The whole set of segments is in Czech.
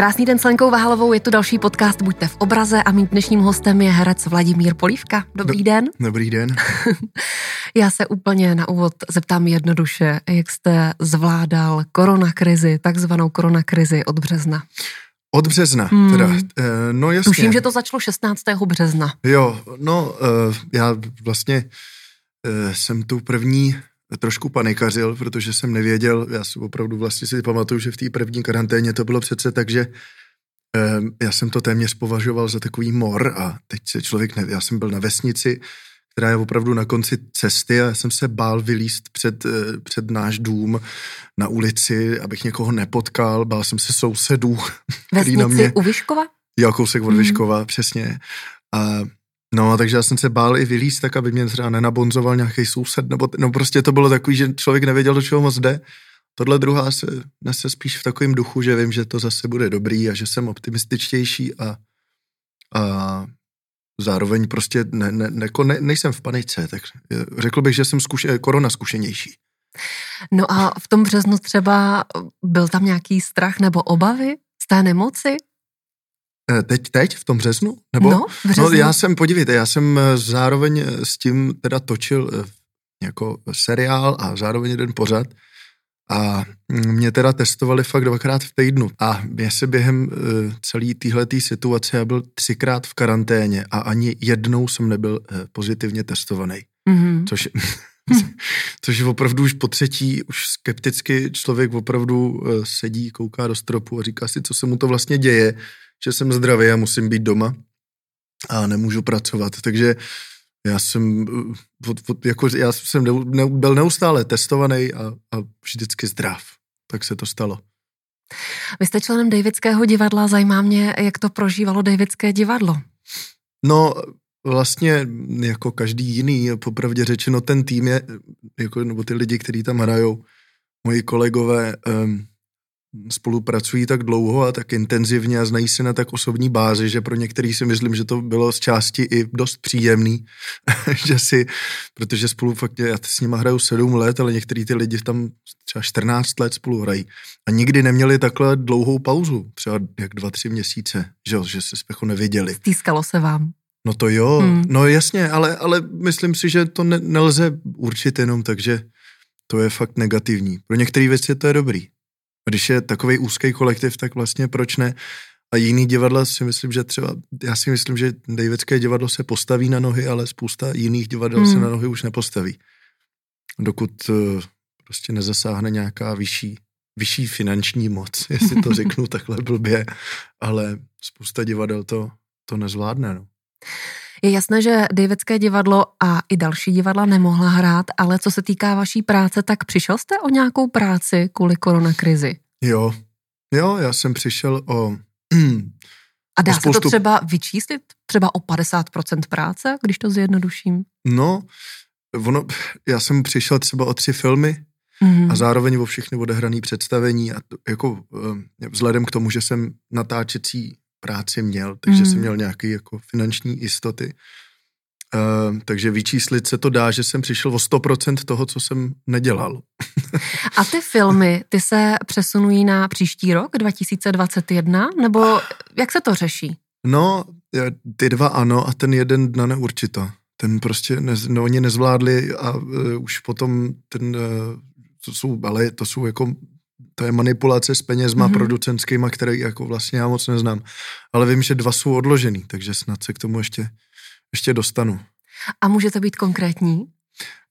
Krásný den s Lenkou Váhalovou, je tu další podcast Buďte v obraze a mým dnešním hostem je herec Vladimír Polívka. Dobrý Do, den. Dobrý den. Já se úplně na úvod zeptám jednoduše, jak jste zvládal koronakrizi, takzvanou koronakrizi od března. Od března, hmm. teda, e, no jasně. Tuším, že to začalo 16. března. Jo, no, e, já vlastně e, jsem tu první trošku panikařil, protože jsem nevěděl, já si opravdu vlastně si pamatuju, že v té první karanténě to bylo přece tak, že eh, já jsem to téměř považoval za takový mor a teď se člověk neví, já jsem byl na vesnici, která je opravdu na konci cesty a já jsem se bál vylíst před, eh, před náš dům na ulici, abych někoho nepotkal, bál jsem se sousedů. Vesnici na mě, u Vyškova? Jo, kousek od mm. Vyškova, přesně. A No, takže já jsem se bál i vylíst, tak aby mě třeba nenabonzoval nějaký soused, nebo no prostě to bylo takový, že člověk nevěděl, do čeho moc jde. Tohle druhá se nese spíš v takovém duchu, že vím, že to zase bude dobrý a že jsem optimističtější a, a zároveň prostě ne, ne, ne, ne, nejsem v panice, tak řekl bych, že jsem zkuše, korona zkušenější. No a v tom březnu třeba byl tam nějaký strach nebo obavy z té nemoci? Eh, teď, teď, v tom březnu? Nebo? No, březnu. no, já jsem, podívejte, já jsem eh, zároveň eh, s tím teda točil jako seriál a zároveň jeden pořad a mm, mě teda testovali fakt dvakrát v týdnu a mě se během celé téhletý situace, já byl třikrát v karanténě a ani jednou jsem nebyl pozitivně testovaný. Mm-hmm. Což Což je opravdu už po třetí, už skepticky člověk opravdu sedí, kouká do stropu a říká si, co se mu to vlastně děje, že jsem zdravý a musím být doma a nemůžu pracovat. Takže já jsem, jako, já jsem byl neustále testovaný a, a vždycky zdrav. Tak se to stalo. Vy jste členem Davidského divadla, zajímá mě, jak to prožívalo Davidské divadlo. No, vlastně jako každý jiný, popravdě řečeno, ten tým je, jako, nebo ty lidi, kteří tam hrajou, moji kolegové, um, spolupracují tak dlouho a tak intenzivně a znají se na tak osobní bázi, že pro některý si myslím, že to bylo z části i dost příjemný, že si, protože spolu fakt, já s nima hraju sedm let, ale některý ty lidi tam třeba 14 let spolu hrají a nikdy neměli takhle dlouhou pauzu, třeba jak dva, tři měsíce, že, že se spechu neviděli. Stýskalo se vám. No to jo, hmm. no jasně, ale, ale myslím si, že to ne, nelze určit jenom takže to je fakt negativní. Pro některé věci to je dobrý. Když je takový úzký kolektiv, tak vlastně proč ne? A jiný divadla si myslím, že třeba, já si myslím, že Davidské divadlo se postaví na nohy, ale spousta jiných divadel hmm. se na nohy už nepostaví. Dokud uh, prostě nezasáhne nějaká vyšší, vyšší finanční moc, jestli to řeknu takhle blbě, ale spousta divadel to, to nezvládne. No. Je jasné, že Davidské divadlo a i další divadla nemohla hrát, ale co se týká vaší práce, tak přišel jste o nějakou práci kvůli koronakrizi? Jo, jo, já jsem přišel o... a dá spoustu... se to třeba vyčíslit? Třeba o 50% práce, když to zjednoduším? No, ono, já jsem přišel třeba o tři filmy, mm-hmm. a zároveň o všechny odehrané představení a to, jako eh, vzhledem k tomu, že jsem natáčecí práci měl, takže mm. jsem měl nějaké jako finanční jistoty. Uh, takže vyčíslit se to dá, že jsem přišel o 100% toho, co jsem nedělal. a ty filmy, ty se přesunují na příští rok, 2021, nebo jak se to řeší? No, ty dva ano a ten jeden na neurčito. Ten prostě, ne, no, oni nezvládli a uh, už potom ten, uh, to jsou, ale to jsou jako to je manipulace s penězma mm-hmm. producentskýma, které jako vlastně já moc neznám. Ale vím, že dva jsou odložený, takže snad se k tomu ještě, ještě dostanu. A můžete být konkrétní?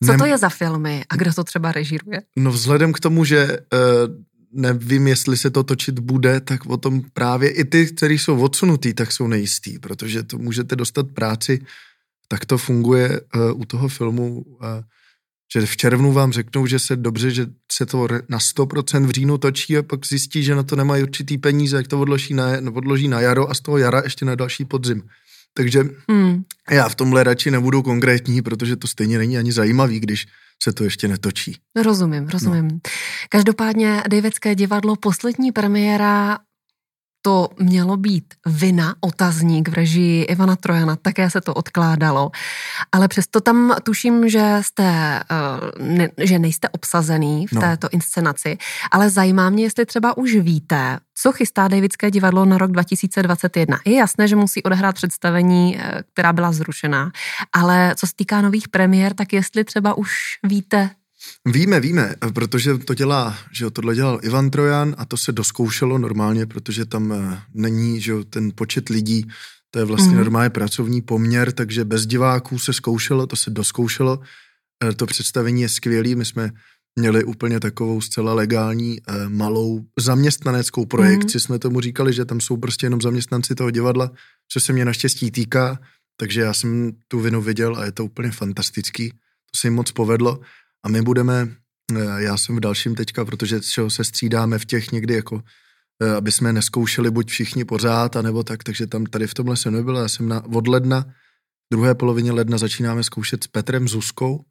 Co Nem... to je za filmy a kdo to třeba režíruje? No vzhledem k tomu, že uh, nevím, jestli se to točit bude, tak o tom právě i ty, kteří jsou odsunutý, tak jsou nejistý, protože to můžete dostat práci, tak to funguje uh, u toho filmu uh, že v červnu vám řeknou, že se dobře, že se to na 100% v říjnu točí a pak zjistí, že na to nemají určitý peníze, jak to odloží na, odloží na jaro a z toho jara ještě na další podzim. Takže hmm. já v tomhle radši nebudu konkrétní, protože to stejně není ani zajímavý, když se to ještě netočí. Rozumím, rozumím. No. Každopádně Davidské divadlo, poslední premiéra to mělo být vina, otazník v režii Ivana Trojana, také se to odkládalo, ale přesto tam tuším, že jste, uh, ne, že nejste obsazený v no. této inscenaci, ale zajímá mě, jestli třeba už víte, co chystá Davidské divadlo na rok 2021. Je jasné, že musí odehrát představení, eh, která byla zrušená, ale co se týká nových premiér, tak jestli třeba už víte, Víme, víme, protože to dělá, že tohle dělal Ivan Trojan a to se doskoušelo normálně, protože tam eh, není, že ten počet lidí, to je vlastně mm. normálně pracovní poměr, takže bez diváků se zkoušelo, to se doskoušelo. Eh, to představení je skvělý, my jsme měli úplně takovou zcela legální eh, malou zaměstnaneckou projekci, mm. jsme tomu říkali, že tam jsou prostě jenom zaměstnanci toho divadla, co se mě naštěstí týká, takže já jsem tu vinu viděl a je to úplně fantastický, to se jim moc povedlo a my budeme, eh, já jsem v dalším teďka, protože se střídáme v těch někdy jako, eh, aby jsme neskoušeli buď všichni pořád, anebo tak, takže tam tady v tomhle jsem nebyl, já jsem na, od ledna, druhé polovině ledna začínáme zkoušet s Petrem Zuskou,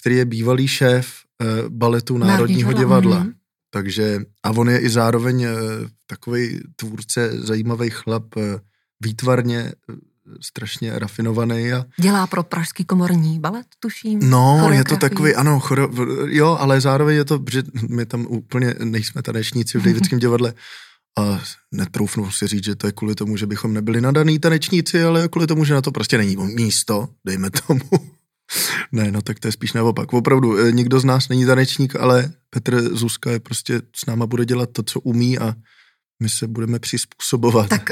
který je bývalý šéf eh, baletu Národního Národní divadla. Mm. Takže, a on je i zároveň takový tvůrce, zajímavý chlap, výtvarně strašně rafinovaný. A... Dělá pro pražský komorní balet, tuším? No, je to takový, ano, choro, jo, ale zároveň je to, že my tam úplně nejsme tanečníci v Davidském divadle a netroufnu si říct, že to je kvůli tomu, že bychom nebyli nadaný tanečníci, ale kvůli tomu, že na to prostě není místo, dejme tomu. ne, no tak to je spíš naopak. Opravdu, eh, nikdo z nás není tanečník, ale Petr Zuzka je prostě s náma bude dělat to, co umí a my se budeme přizpůsobovat. Tak,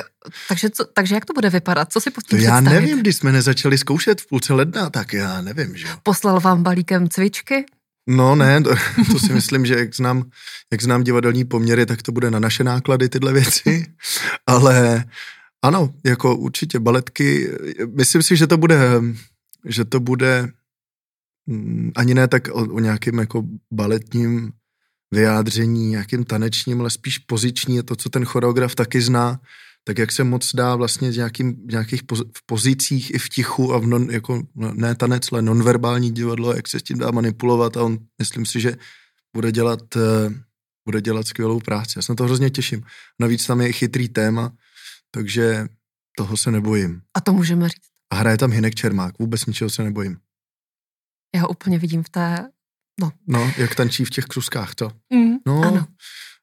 takže, co, takže jak to bude vypadat? Co si pod tím Já nevím, když jsme nezačali zkoušet v půlce ledna, tak já nevím, že Poslal vám balíkem cvičky? No ne, to, to si myslím, že jak znám, jak znám divadelní poměry, tak to bude na naše náklady tyhle věci, ale ano, jako určitě baletky, myslím si, že to bude, že to bude mm, ani ne tak o, o nějakým jako baletním vyjádření, nějakým tanečním, ale spíš poziční, je to, co ten choreograf taky zná, tak jak se moc dá vlastně v, nějakým, v nějakých poz, v pozicích i v tichu a v non, jako ne tanec, ale nonverbální divadlo, jak se s tím dá manipulovat a on, myslím si, že bude dělat, uh, bude dělat skvělou práci. Já se na to hrozně těším. Navíc tam je chytrý téma, takže toho se nebojím. A to můžeme říct. A hraje tam Hinek Čermák, vůbec ničeho se nebojím. Já ho úplně vidím v té No. no, jak tančí v těch kruskách, to. Mm, no, ano.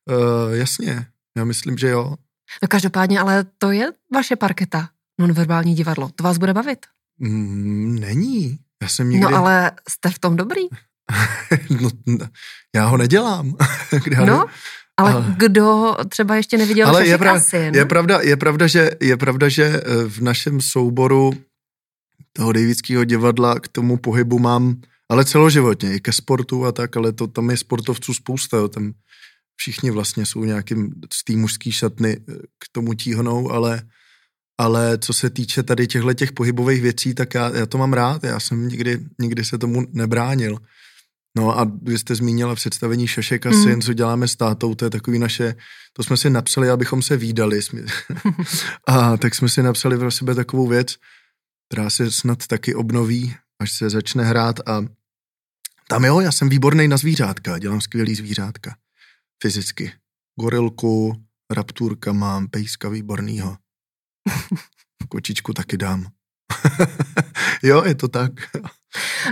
Uh, jasně, já myslím, že jo. No každopádně, ale to je vaše parketa, nonverbální divadlo. To vás bude bavit? Mm, není. Já jsem nikdy... No ale jste v tom dobrý. no, já ho nedělám. no, ale uh, kdo třeba ještě neviděl ale je, pra- asi, no? je, pravda, je, pravda, že, je pravda, že eh, v našem souboru toho Davidského divadla k tomu pohybu mám ale celoživotně, i ke sportu a tak, ale to tam je sportovců spousta, jo, tam všichni vlastně jsou nějakým z té mužský šatny eh, k tomu tíhnou, ale, ale co se týče tady těchto těch pohybových věcí, tak já, já to mám rád, já jsem nikdy, nikdy se tomu nebránil. No a vy jste zmínila představení Šašek a mm. syn, co děláme s tátou, to je takový naše, to jsme si napsali, abychom se výdali. a tak jsme si napsali pro sebe takovou věc, která se snad taky obnoví, až se začne hrát a tam jo, já jsem výborný na zvířátka, dělám skvělý zvířátka. Fyzicky. Gorilku, rapturka mám, pejska výbornýho. Kočičku taky dám. jo, je to tak.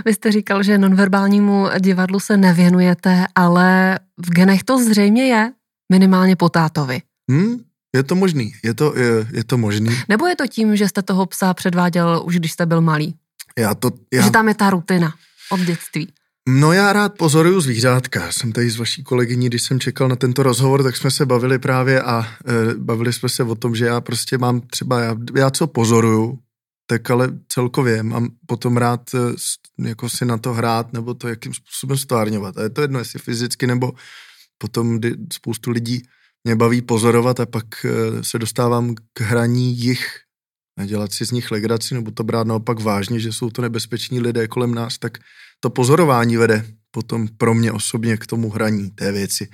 Vy jste říkal, že nonverbálnímu divadlu se nevěnujete, ale v genech to zřejmě je, minimálně po tátovi. Hmm, je to možný, je to, je, je to možný. Nebo je to tím, že jste toho psa předváděl už když jste byl malý? Já to, já... Že tam je ta rutina od dětství. No já rád pozoruju zvířátka. Jsem tady s vaší kolegyní, když jsem čekal na tento rozhovor, tak jsme se bavili právě a e, bavili jsme se o tom, že já prostě mám třeba, já, já co pozoruju, tak ale celkově mám potom rád e, jako si na to hrát nebo to jakým způsobem stvárňovat. A je to jedno, jestli fyzicky nebo potom kdy spoustu lidí mě baví pozorovat a pak e, se dostávám k hraní jich nedělat si z nich legraci nebo to brát naopak vážně, že jsou to nebezpeční lidé kolem nás, tak to pozorování vede potom pro mě osobně k tomu hraní té věci.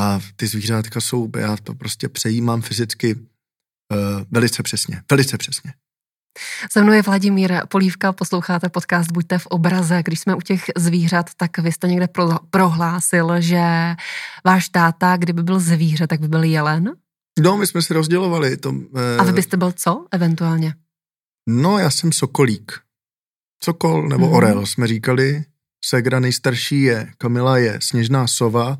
A ty zvířátka jsou, já to prostě přejímám fyzicky uh, velice přesně, velice přesně. Se mnou je Vladimír Polívka, posloucháte podcast Buďte v obraze. Když jsme u těch zvířat, tak vy jste někde pro, prohlásil, že váš táta, kdyby byl zvíře, tak by byl jelen. No, my jsme si rozdělovali. To, A vy byste byl co, eventuálně? No, já jsem Sokolík. Sokol nebo mm-hmm. Orel jsme říkali. Segra nejstarší je, Kamila je Sněžná sova,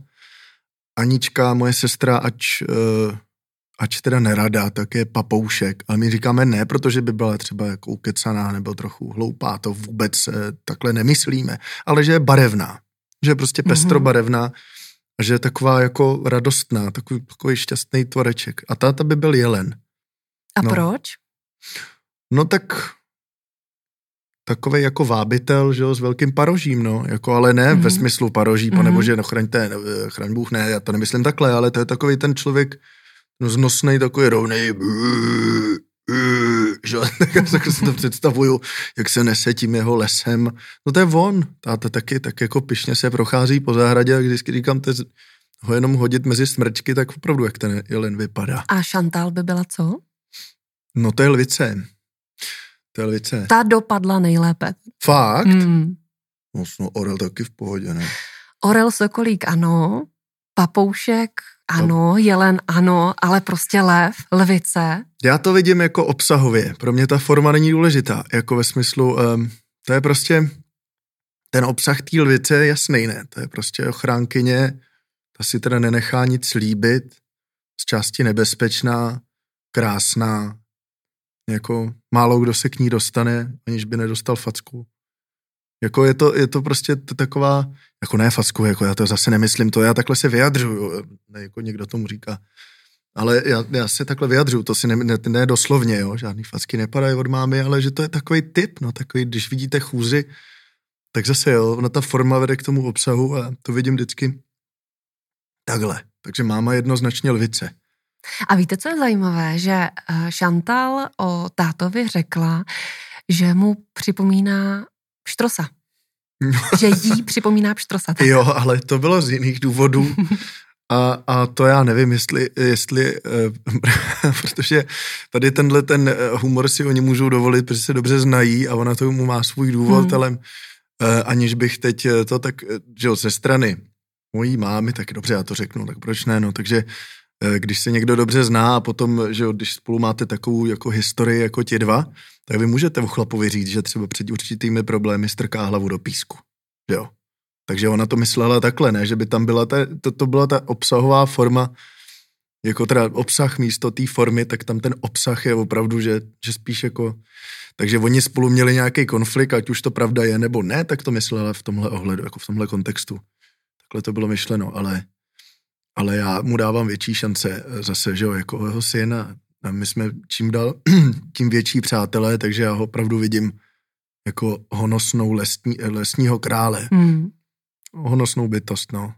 Anička, moje sestra, ač, uh, ač teda nerada, tak je papoušek. Ale my říkáme ne, protože by byla třeba jako ukecaná nebo trochu hloupá, to vůbec uh, takhle nemyslíme, ale že je barevná, že je prostě mhm. pestrobarevná, a že je taková jako radostná, takový, takový šťastný tvoreček. A táta by byl jelen. A no. proč? No tak takový jako vábitel, že jo, s velkým parožím, no, jako ale ne mm-hmm. ve mhm. smyslu paroží, mm-hmm. panebože, no chraňte, eh, chraň Bůh, ne, já to nemyslím takhle, ale to je takový ten člověk, no znosnej, takový rovnej, že tak si to představuju, jak se nese tím jeho lesem. No to je on, táta taky tak jako pišně se prochází po zahradě a vždycky říkám, to ho jenom hodit mezi smrčky, tak opravdu jak ten jelen vypadá. A Šantal by byla co? No to je lvice. Je lvice. Ta dopadla nejlépe. Fakt? Mm. No, no Orel taky v pohodě, ne? Orel Sokolík ano, Papoušek ano, jelen ano, ale prostě lev, lvice. Já to vidím jako obsahově. Pro mě ta forma není důležitá. Jako ve smyslu, um, to je prostě, ten obsah té lvice je jasný, ne? To je prostě ochránkyně, ta si teda nenechá nic líbit, z části nebezpečná, krásná, jako málo kdo se k ní dostane, aniž by nedostal facku. Jako je to, je to prostě taková, jako ne facku, jako já to zase nemyslím, to já takhle se vyjadřuju, ne, jako někdo tomu říká. Ale já, já se takhle vyjadřuju, to si ne, ne, ne doslovně, jo, žádný facky nepadají od mámy, ale že to je takový typ, no, takový, když vidíte chůzi, tak zase jo, ona ta forma vede k tomu obsahu a to vidím vždycky takhle. Takže máma jednoznačně lvice. A víte, co je zajímavé, že eh, Chantal o tátovi řekla, že mu připomíná pštrosa. že jí připomíná pštrosa. Tak. Jo, ale to bylo z jiných důvodů. A, a to já nevím, jestli, jestli eh, protože tady tenhle ten eh, humor si oni můžou dovolit, protože se dobře znají a ona to mu má svůj důvod, hmm. ale aniž bych teď to tak, že jo, ze strany mojí mámy, tak dobře, já to řeknu, tak proč ne, no, takže když se někdo dobře zná a potom, že když spolu máte takovou jako historii jako ti dva, tak vy můžete o chlapovi říct, že třeba před určitými problémy strká hlavu do písku. Jo. Takže ona to myslela takhle, ne, že by tam byla ta, to, to byla ta obsahová forma, jako teda obsah místo té formy, tak tam ten obsah je opravdu, že, že spíš jako, takže oni spolu měli nějaký konflikt, ať už to pravda je nebo ne, tak to myslela v tomhle ohledu, jako v tomhle kontextu. Takhle to bylo myšleno, ale, ale já mu dávám větší šance zase, že jo, jako jeho syna, a my jsme čím dál tím větší přátelé, takže já ho opravdu vidím jako honosnou lesní, lesního krále. Hmm. Honosnou bytost, no.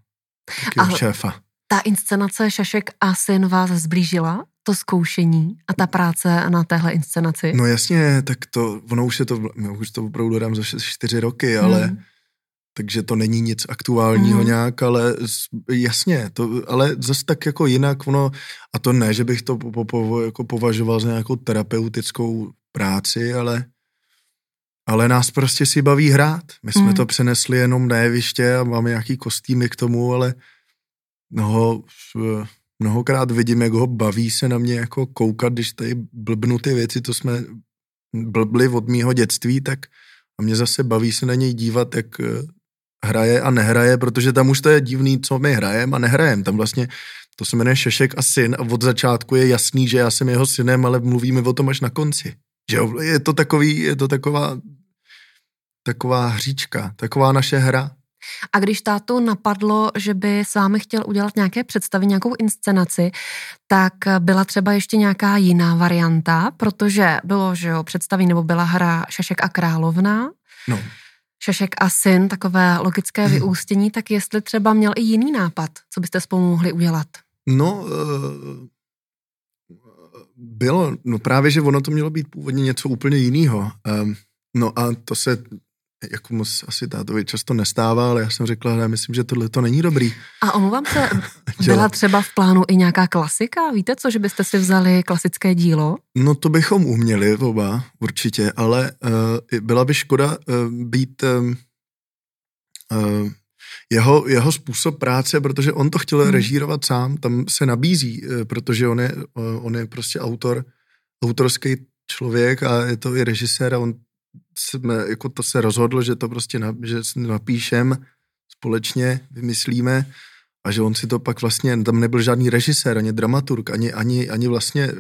Taky šéfa. Ta inscenace Šašek a syn vás zblížila? To zkoušení a ta práce na téhle inscenaci? No jasně, tak to, ono už je to, no, už to opravdu dám za čtyři roky, ale hmm takže to není nic aktuálního mm. nějak, ale jasně, to, ale zase tak jako jinak ono, a to ne, že bych to po, po, jako považoval za nějakou terapeutickou práci, ale ale nás prostě si baví hrát. My jsme mm. to přenesli jenom na jeviště a máme nějaký kostýmy k tomu, ale mnoho, mnohokrát vidím, jak ho baví se na mě jako koukat, když tady blbnu ty věci, to jsme blbli od mýho dětství, tak a mě zase baví se na něj dívat, jak hraje a nehraje, protože tam už to je divný, co my hrajeme a nehrajeme. Tam vlastně to se jmenuje Šešek a syn a od začátku je jasný, že já jsem jeho synem, ale mluvíme o tom až na konci. Že je to takový, je to taková, taková hříčka, taková naše hra. A když tátu napadlo, že by s vámi chtěl udělat nějaké představy, nějakou inscenaci, tak byla třeba ještě nějaká jiná varianta, protože bylo, že jo, představí nebo byla hra Šašek a královna. No. Šašek a syn, takové logické mhm. vyústění, tak jestli třeba měl i jiný nápad, co byste spolu mohli udělat? No, eh, bylo, no právě, že ono to mělo být původně něco úplně jiného. Ehm, no a to se jako moc asi tátovi často nestává, ale já jsem řekla, já myslím, že tohle to není dobrý. A omlouvám se, byla třeba v plánu i nějaká klasika? Víte co, že byste si vzali klasické dílo? No to bychom uměli oba, určitě, ale uh, byla by škoda uh, být... Uh, uh, jeho, jeho způsob práce, protože on to chtěl hmm. režírovat sám, tam se nabízí, protože on je, on je prostě autor, autorský člověk a je to i režisér a on jsme, jako to se rozhodl, že to prostě na, že napíšem společně, vymyslíme a že on si to pak vlastně, tam nebyl žádný režisér, ani dramaturg, ani, ani, ani vlastně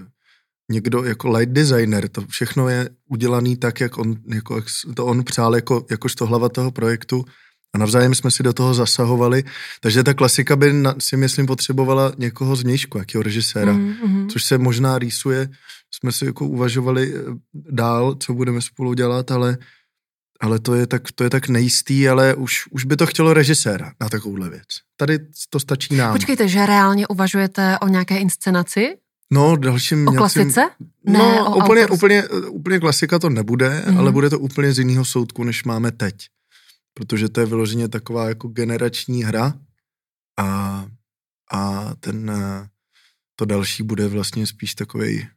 někdo jako light designer, to všechno je udělaný tak, jak on, jako, jak to on přál jako, jakožto hlava toho projektu. A navzájem jsme si do toho zasahovali, takže ta klasika by na, si myslím potřebovala někoho z nějšku, jakého režiséra, mm-hmm. což se možná rýsuje, jsme si jako uvažovali eh, dál, co budeme spolu dělat, ale ale to je tak, to je tak nejistý, ale už, už by to chtělo režiséra na takovouhle věc. Tady to stačí nám. Počkejte, že reálně uvažujete o nějaké inscenaci? No, dalším... O klasice? Ne, no, o úplně, úplně, úplně klasika to nebude, mm-hmm. ale bude to úplně z jiného soudku, než máme teď. Protože to je vyloženě taková jako generační hra a, a ten, eh, to další bude vlastně spíš takový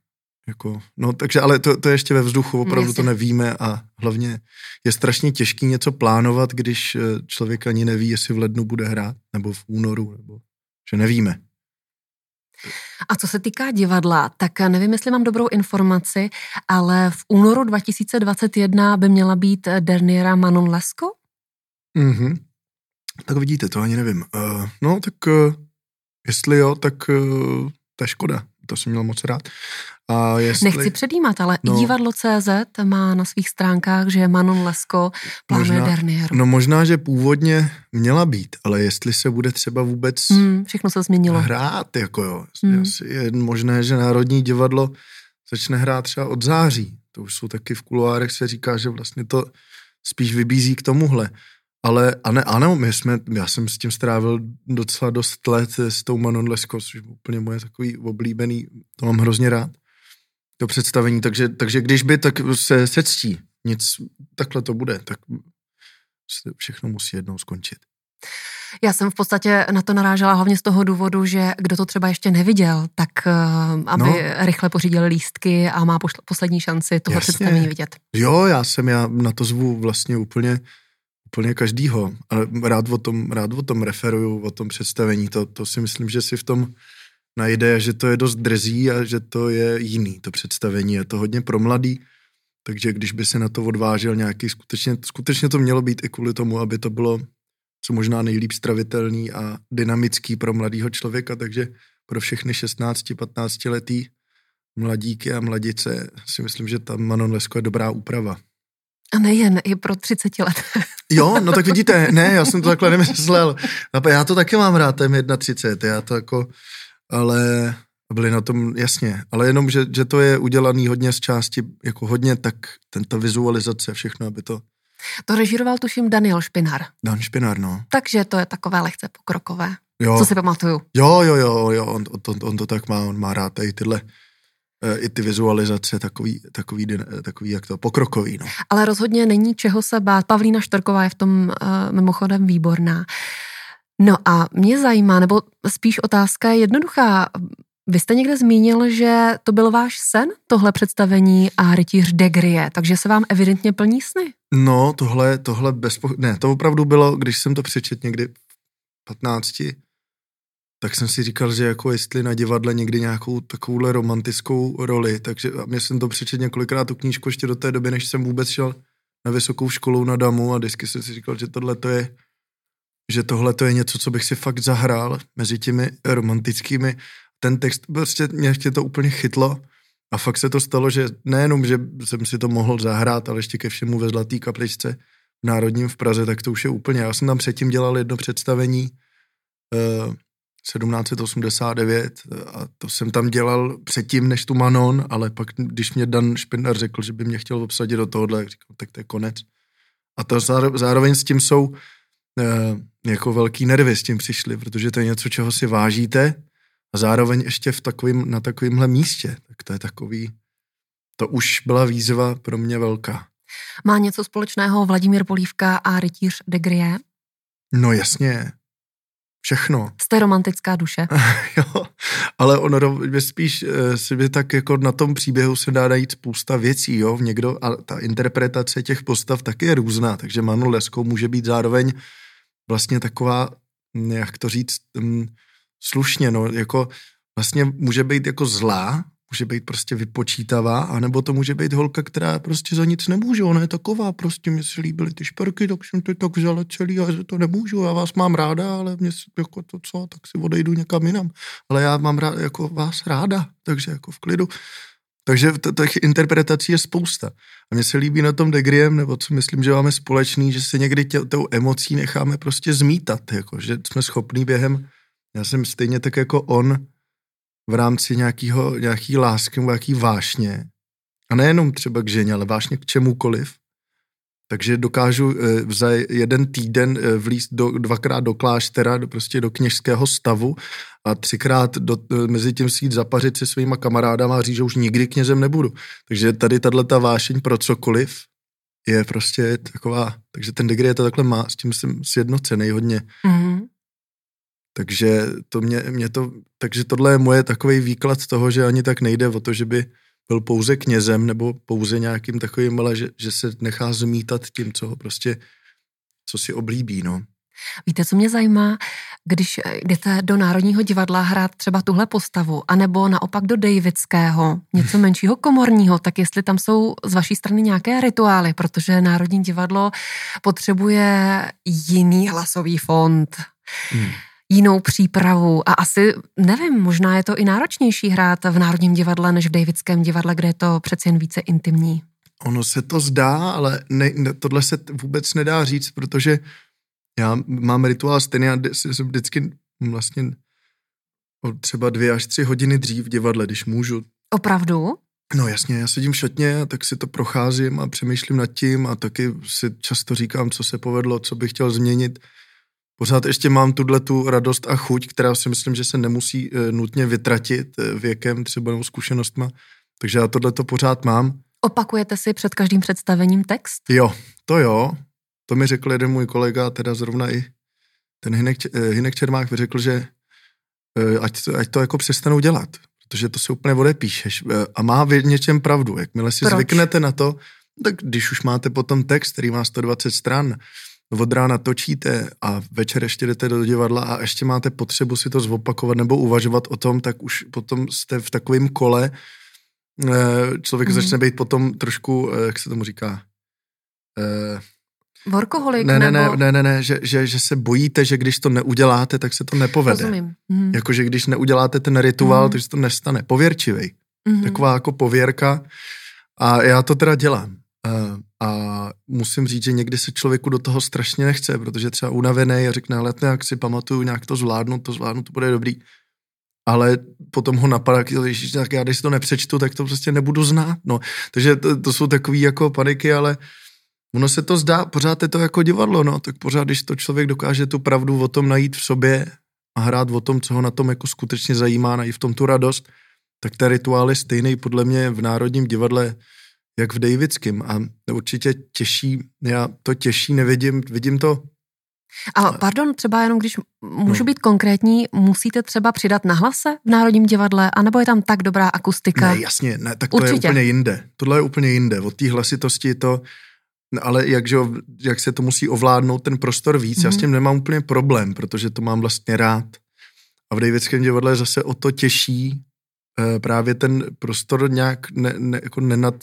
jako, no takže, ale to, to je ještě ve vzduchu, opravdu Jasně. to nevíme a hlavně je strašně těžký něco plánovat, když eh, člověk ani neví, jestli v lednu bude hrát, nebo v únoru, nebo že nevíme. A co se týká divadla, tak nevím, jestli mám dobrou informaci, ale v únoru 2021 by měla být Derniera Manon Lesko? Mhm. Tak vidíte, to ani nevím. Uh, no, tak uh, jestli jo, tak uh, to je škoda. To jsem měl moc rád. A jestli... Nechci předjímat, ale no, i divadlo CZ má na svých stránkách, že Manon Lesko plánuje Dernieru. No možná, že původně měla být, ale jestli se bude třeba vůbec mm, všechno se změnilo. hrát, jako jo. Mm. Je možné, že Národní divadlo začne hrát třeba od září. To už jsou taky v kuloárech se říká, že vlastně to spíš vybízí k tomuhle. Ale a ne, ano, my jsme, já jsem s tím strávil docela dost let s tou Manon Lesko, což je úplně moje takový oblíbený, to mám hrozně rád to představení, takže, takže když by, tak se sectí. Nic, takhle to bude, tak všechno musí jednou skončit. Já jsem v podstatě na to narážela hlavně z toho důvodu, že kdo to třeba ještě neviděl, tak uh, aby no. rychle pořídil lístky a má poslední šanci toho Jasně. představení vidět. Jo, já jsem, já na to zvu vlastně úplně, úplně každýho. Ale rád o tom, rád o tom referuju, o tom představení. To, to si myslím, že si v tom najde, že to je dost drzí a že to je jiný, to představení. Je to hodně pro mladý, takže když by se na to odvážel nějaký, skutečně, skutečně to mělo být i kvůli tomu, aby to bylo co možná nejlíp stravitelný a dynamický pro mladého člověka, takže pro všechny 16-15 letý mladíky a mladice si myslím, že tam Manon Lesko je dobrá úprava. A nejen, i pro 30 let. Jo, no tak vidíte, ne, já jsem to takhle nemyslel. Já to taky mám rád, ten 31, já to jako ale byli na tom, jasně, ale jenom, že, že to je udělaný hodně z části, jako hodně, tak tento vizualizace, všechno, aby to... To režíroval tuším Daniel Špinar. Dan Špinar, no. Takže to je takové lehce pokrokové. Jo. Co si pamatuju. Jo, jo, jo, jo, on, on, on to tak má, on má rád i tyhle i ty vizualizace takový, takový, takový jak to, pokrokový. No. Ale rozhodně není čeho se bát. Pavlína Štorková je v tom uh, mimochodem výborná. No a mě zajímá, nebo spíš otázka je jednoduchá. Vy jste někde zmínil, že to byl váš sen, tohle představení a rytíř Degrie, takže se vám evidentně plní sny. No, tohle, tohle bezpo... Ne, to opravdu bylo, když jsem to přečet někdy v 15, tak jsem si říkal, že jako jestli na divadle někdy nějakou takovouhle romantickou roli, takže mě jsem to přečet několikrát tu knížku ještě do té doby, než jsem vůbec šel na vysokou školu na Damu a vždycky jsem si říkal, že tohle to je že tohle to je něco, co bych si fakt zahrál mezi těmi romantickými. Ten text prostě mě ještě to úplně chytlo a fakt se to stalo, že nejenom, že jsem si to mohl zahrát, ale ještě ke všemu ve Zlatý kapličce v Národním v Praze, tak to už je úplně. Já jsem tam předtím dělal jedno představení eh, 1789 a to jsem tam dělal předtím než tu Manon, ale pak, když mě Dan Špindar řekl, že by mě chtěl obsadit do tohohle, říkal, tak to je konec. A to zároveň s tím jsou Eh, jako velký nervy s tím přišli, protože to je něco, čeho si vážíte a zároveň ještě v takovým, na takovémhle místě. Tak to je takový, to už byla výzva pro mě velká. Má něco společného Vladimír Polívka a rytíř de Grie? No jasně, všechno. Jste romantická duše. jo, ale ono spíš eh, si by tak jako na tom příběhu se dá najít spousta věcí, jo, někdo, a ta interpretace těch postav taky je různá, takže Manu Leskou může být zároveň vlastně taková, jak to říct, um, slušně, no, jako vlastně může být jako zlá, může být prostě vypočítavá, anebo to může být holka, která prostě za nic nemůže, ona je taková, prostě mi se líbily ty šperky, tak jsem to tak vzala celý a že to nemůžu, já vás mám ráda, ale mě jako to co, tak si odejdu někam jinam, ale já mám rád, jako vás ráda, takže jako v klidu. Takže těch interpretací je spousta. A mně se líbí na tom Degriem, nebo co myslím, že máme společný, že se někdy tě, tou emocí necháme prostě zmítat, jako, že jsme schopní během, já jsem stejně tak jako on, v rámci nějakého, nějaký lásky nebo nějaký vášně. A nejenom třeba k ženě, ale vášně k čemukoliv. Takže dokážu e, za jeden týden e, vlíst do, dvakrát do kláštera, do, prostě do kněžského stavu a třikrát do, e, mezi tím si jít zapařit se svýma kamarádama a říct, že už nikdy knězem nebudu. Takže tady tahle ta vášeň pro cokoliv je prostě taková, takže ten degree to takhle má, s tím jsem sjednocený hodně. Mm-hmm. Takže to mě, mě to, takže tohle je moje takový výklad toho, že ani tak nejde o to, že by byl pouze knězem nebo pouze nějakým takovým, ale že, že se nechá zmítat tím, co ho prostě, co si oblíbí, no. Víte, co mě zajímá, když jdete do Národního divadla hrát třeba tuhle postavu, anebo naopak do Davidského, něco menšího komorního, tak jestli tam jsou z vaší strany nějaké rituály, protože Národní divadlo potřebuje jiný hlasový fond. Hmm jinou přípravu a asi, nevím, možná je to i náročnější hrát v Národním divadle než v Davidském divadle, kde je to přeci jen více intimní. Ono se to zdá, ale ne, ne, tohle se vůbec nedá říct, protože já mám rituál stejný, já jsem vždycky vlastně třeba dvě až tři hodiny dřív v divadle, když můžu. Opravdu? No jasně, já sedím v šatně, tak si to procházím a přemýšlím nad tím a taky si často říkám, co se povedlo, co bych chtěl změnit pořád ještě mám tuhle tu radost a chuť, která si myslím, že se nemusí e, nutně vytratit e, věkem třeba nebo zkušenostma, takže já tohle to pořád mám. Opakujete si před každým představením text? Jo, to jo. To mi řekl jeden můj kolega, teda zrovna i ten Hinek, Hinek Čermák řekl, že ať to, ať to jako přestanou dělat, protože to se úplně odepíšeš a má v něčem pravdu. Jakmile si Proč? zvyknete na to, tak když už máte potom text, který má 120 stran, od rána točíte a večer ještě jdete do divadla a ještě máte potřebu si to zopakovat nebo uvažovat o tom, tak už potom jste v takovém kole, eh, člověk mm. začne být potom trošku, eh, jak se tomu říká, eh, Workoholik ne, ne, nebo... ne, ne, ne, že, že, že se bojíte, že když to neuděláte, tak se to nepovede. Rozumím. Mm. Jakože když neuděláte ten rituál, mm. tak se to nestane. Pověrčivej. Mm. Taková jako pověrka. A já to teda dělám. A musím říct, že někdy se člověku do toho strašně nechce, protože třeba unavený a řekne, ale jak si pamatuju, nějak to zvládnu, to zvládnu, to bude dobrý. Ale potom ho napadá, že tak já když si to nepřečtu, tak to prostě nebudu znát. No. Takže to, to jsou takové jako paniky, ale ono se to zdá, pořád je to jako divadlo, no. tak pořád, když to člověk dokáže tu pravdu o tom najít v sobě a hrát o tom, co ho na tom jako skutečně zajímá, najít v tom tu radost, tak ten rituál je stejný podle mě v Národním divadle jak v Davidském a určitě těší, já to těší nevidím, vidím to a pardon, třeba jenom když můžu no. být konkrétní, musíte třeba přidat na hlase v Národním divadle, anebo je tam tak dobrá akustika? Ne, jasně, ne, tak to Určitě. je úplně jinde. Tohle je úplně jinde. Od té hlasitosti to, ale jak, že, jak se to musí ovládnout ten prostor víc, mm-hmm. já s mhm. tím nemám úplně problém, protože to mám vlastně rád. A v Davidském divadle zase o to těší eh, právě ten prostor nějak ne, ne, jako nenad,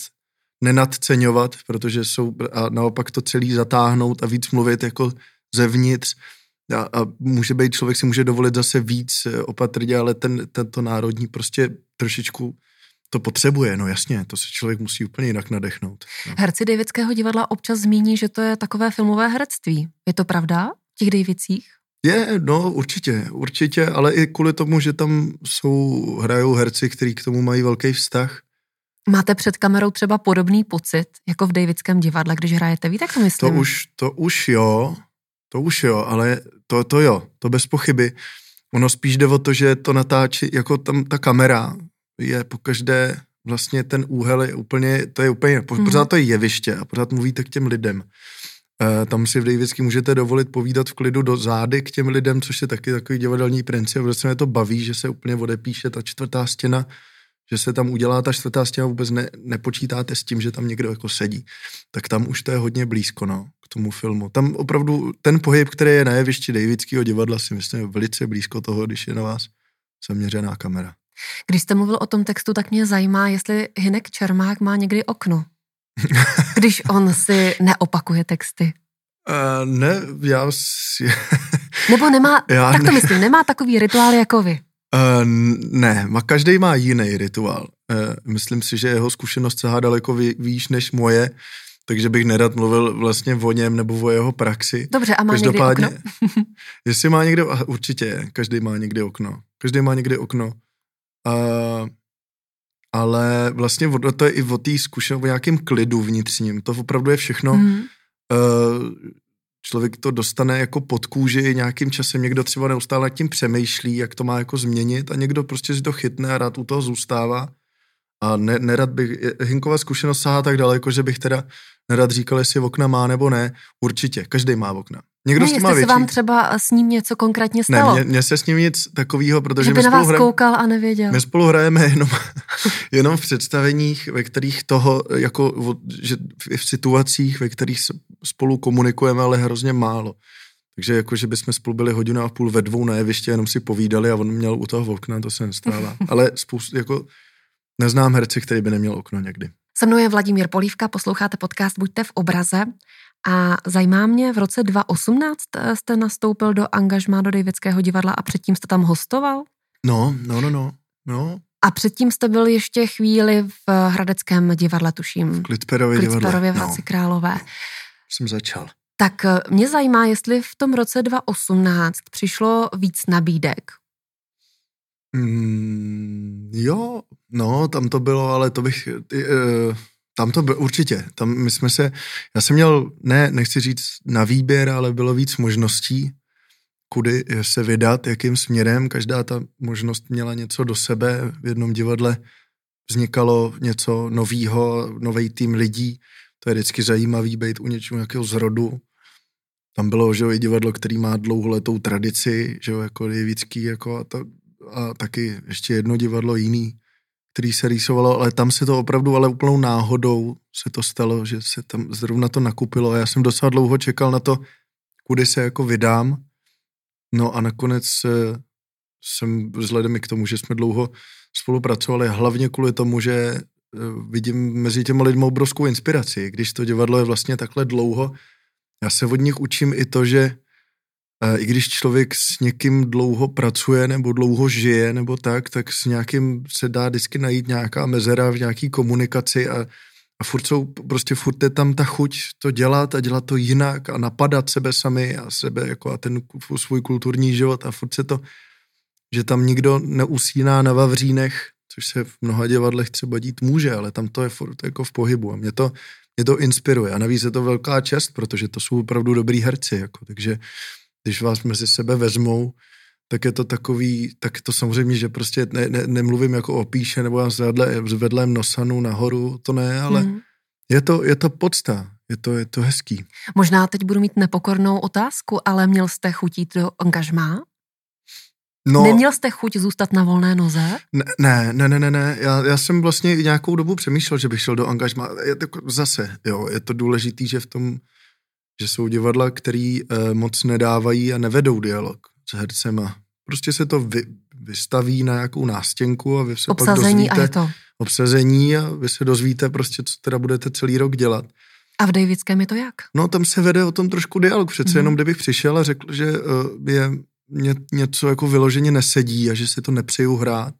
nenadceňovat, protože jsou a naopak to celý zatáhnout a víc mluvit jako zevnitř a, a může být, člověk si může dovolit zase víc eh, opatrně, ale ten, tento národní prostě trošičku to potřebuje, no jasně, to se člověk musí úplně jinak nadechnout. No. Herci Davidského divadla občas zmíní, že to je takové filmové herectví. Je to pravda v těch Davidcích? Je, no určitě, určitě, ale i kvůli tomu, že tam jsou, hrajou herci, kteří k tomu mají velký vztah, Máte před kamerou třeba podobný pocit, jako v Davidském divadle, když hrajete? Víte, jak to myslím? To už, to už jo, to už jo, ale to, to jo, to bez pochyby. Ono spíš jde o to, že to natáčí, jako tam ta kamera je po každé vlastně ten úhel je úplně, to je úplně, mm-hmm. pořád to je jeviště a pořád mluvíte k těm lidem. E, tam si v Davidský můžete dovolit povídat v klidu do zády k těm lidem, což je taky takový divadelní princip, protože se mě to baví, že se úplně odepíše ta čtvrtá stěna, že se tam udělá ta čtvrtá stěna, vůbec ne, nepočítáte s tím, že tam někdo jako sedí, tak tam už to je hodně blízko, no, k tomu filmu. Tam opravdu ten pohyb, který je na jevišti Davidského divadla, si myslím, je velice blízko toho, když je na vás zaměřená kamera. Když jste mluvil o tom textu, tak mě zajímá, jestli Hinek Čermák má někdy okno. Když on si neopakuje texty. Uh, ne, já si... Nebo nemá, já tak to ne. myslím, nemá takový rituál jako vy. Uh, ne, každý má jiný rituál. Uh, myslím si, že jeho zkušenost sahá daleko výš než moje, takže bych nerad mluvil vlastně o něm nebo o jeho praxi. Dobře, a má Každopádně, někdy okno? jestli má někde, určitě, každý má někdy okno. Každý má někdy okno. Uh, ale vlastně to je i o té zkušenosti, o nějakém klidu vnitřním. To opravdu je všechno. Mm. Uh, člověk to dostane jako pod kůži nějakým časem, někdo třeba neustále nad tím přemýšlí, jak to má jako změnit a někdo prostě si to chytne a rád u toho zůstává. A ne, nerad bych, Hinková zkušenost sahá tak daleko, že bych teda nerad říkal, jestli okna má nebo ne. Určitě, každý má okna. Někdo ne, s tím má větší... se vám třeba s ním něco konkrétně stalo. Ne, mně se s ním nic takového, protože že by my na vás koukal a nevěděl. My spolu hrajeme jenom, jenom v představeních, ve kterých toho, jako, že v situacích, ve kterých spolu komunikujeme, ale hrozně málo. Takže jako, že bychom spolu byli hodinu a půl ve dvou na jeviště, jenom si povídali a on měl u toho okna, to se nestává. ale spoustu, jako, neznám herce, který by neměl okno někdy. Se mnou je Vladimír Polívka, posloucháte podcast Buďte v obraze. A zajímá mě, v roce 2018 eh, jste nastoupil do angažmá do Davidského divadla a předtím jste tam hostoval? No, no, no, no. no. A předtím jste byl ještě chvíli v Hradeckém divadle, tuším. V Klitperově divadle. v Hradci no. Králové. Jsem začal. Tak eh, mě zajímá, jestli v tom roce 2018 přišlo víc nabídek. Mm, jo, no, tam to bylo, ale to bych... Ty, uh, tam to bylo, určitě. Tam my jsme se, já jsem měl, ne, nechci říct na výběr, ale bylo víc možností, kudy se vydat, jakým směrem. Každá ta možnost měla něco do sebe. V jednom divadle vznikalo něco novýho, nový tým lidí. To je vždycky zajímavý být u něčeho nějakého zrodu. Tam bylo, že jo, i divadlo, který má dlouholetou tradici, že jo, jako Jevický, jako a, to, a taky ještě jedno divadlo jiný který se rýsovalo, ale tam se to opravdu, ale úplnou náhodou se to stalo, že se tam zrovna to nakupilo a já jsem docela dlouho čekal na to, kudy se jako vydám. No a nakonec eh, jsem vzhledem i k tomu, že jsme dlouho spolupracovali, hlavně kvůli tomu, že eh, vidím mezi těmi lidmi obrovskou inspiraci. Když to divadlo je vlastně takhle dlouho, já se od nich učím i to, že i když člověk s někým dlouho pracuje nebo dlouho žije nebo tak, tak s nějakým se dá vždycky najít nějaká mezera v nějaký komunikaci a, a furt jsou, prostě furt je tam ta chuť to dělat a dělat to jinak a napadat sebe sami a sebe jako a ten svůj kulturní život a furt se to, že tam nikdo neusíná na vavřínech, což se v mnoha divadlech třeba dít může, ale tam to je furt jako v pohybu a mě to, mě to inspiruje a navíc je to velká čest, protože to jsou opravdu dobrý herci, jako, takže když vás mezi sebe vezmou, tak je to takový, tak to samozřejmě, že prostě ne, ne, nemluvím jako o píše nebo s, vedle, s vedlem nosanu nahoru, to ne, ale mm. je, to, je to podsta, je to, je to hezký. Možná teď budu mít nepokornou otázku, ale měl jste chutít do angažmá? No, Neměl jste chuť zůstat na volné noze? Ne, ne, ne, ne, ne. Já, já jsem vlastně nějakou dobu přemýšlel, že bych šel do angažmá. Je to zase, jo, je to důležitý, že v tom že jsou divadla, který eh, moc nedávají a nevedou dialog s hercema. Prostě se to vy, vystaví na nějakou nástěnku a vy se obsazení pak dozvíte, a je to. obsazení a vy se dozvíte prostě, co teda budete celý rok dělat. A v Davidském je to jak? No tam se vede o tom trošku dialog. Přece mm. jenom kdybych přišel a řekl, že uh, je ně, něco jako vyloženě nesedí a že si to nepřeju hrát,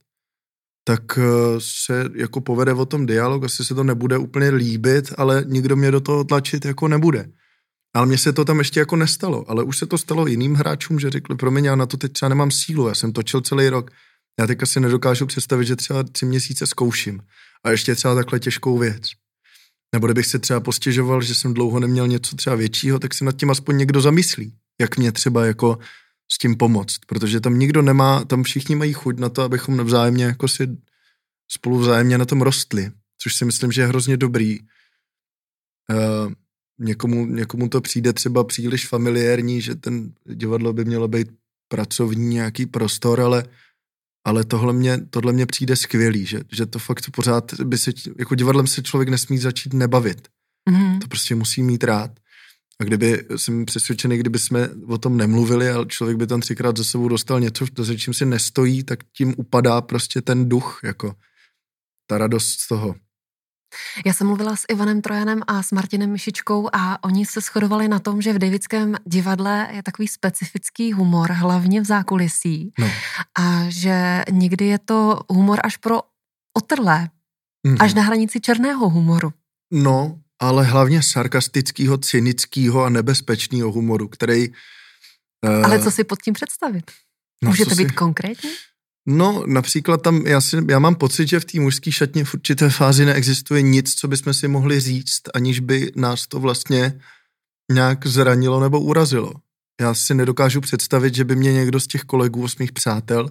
tak uh, se jako povede o tom dialog, asi se to nebude úplně líbit, ale nikdo mě do toho tlačit jako nebude. Ale mně se to tam ještě jako nestalo, ale už se to stalo jiným hráčům, že řekli, promiň, já na to teď třeba nemám sílu, já jsem točil celý rok, já teď si nedokážu představit, že třeba tři měsíce zkouším a ještě třeba takhle těžkou věc. Nebo kdybych se třeba postěžoval, že jsem dlouho neměl něco třeba většího, tak se nad tím aspoň někdo zamyslí, jak mě třeba jako s tím pomoct, protože tam nikdo nemá, tam všichni mají chuť na to, abychom vzájemně jako si spolu vzájemně na tom rostli, což si myslím, že je hrozně dobrý. Uh, někomu, někomu to přijde třeba příliš familiérní, že ten divadlo by mělo být pracovní nějaký prostor, ale, ale tohle mě, tohle mě přijde skvělý, že, že to fakt pořád by se, jako divadlem se člověk nesmí začít nebavit. Mm-hmm. To prostě musí mít rád. A kdyby, jsem přesvědčený, kdyby jsme o tom nemluvili, ale člověk by tam třikrát za sebou dostal něco, za čím si nestojí, tak tím upadá prostě ten duch, jako ta radost z toho. Já jsem mluvila s Ivanem Trojanem a s Martinem Myšičkou a oni se shodovali na tom, že v Davidském divadle je takový specifický humor, hlavně v zákulisí. No. A že někdy je to humor až pro otrlé, mm-hmm. až na hranici černého humoru. No, ale hlavně sarkastického, cynického a nebezpečného humoru, který... Uh... Ale co si pod tím představit? No, Můžete být si... konkrétní? No, například tam, já, si, já mám pocit, že v té mužské šatně v určité fázi neexistuje nic, co bychom si mohli říct, aniž by nás to vlastně nějak zranilo nebo urazilo. Já si nedokážu představit, že by mě někdo z těch kolegů, z mých přátel,